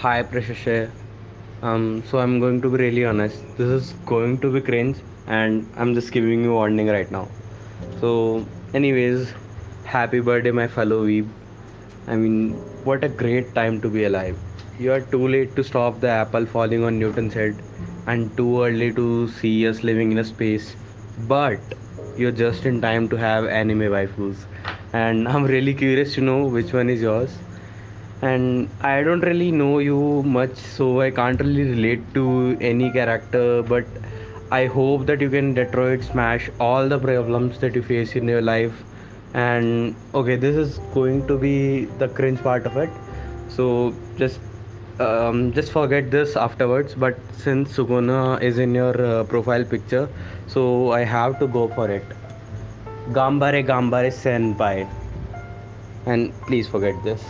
Hi, Prashashay. Um, so I'm going to be really honest. This is going to be cringe, and I'm just giving you warning right now. So, anyways, happy birthday, my fellow weeb. I mean, what a great time to be alive. You are too late to stop the apple falling on Newton's head, and too early to see us living in a space. But you're just in time to have anime waifus. And I'm really curious to know which one is yours and I don't really know you much, so I can't really relate to any character. But I hope that you can Detroit smash all the problems that you face in your life. And okay, this is going to be the cringe part of it. So just um, just forget this afterwards. But since Sukuna is in your uh, profile picture, so I have to go for it. Gambare Gambare Senpai. And please forget this.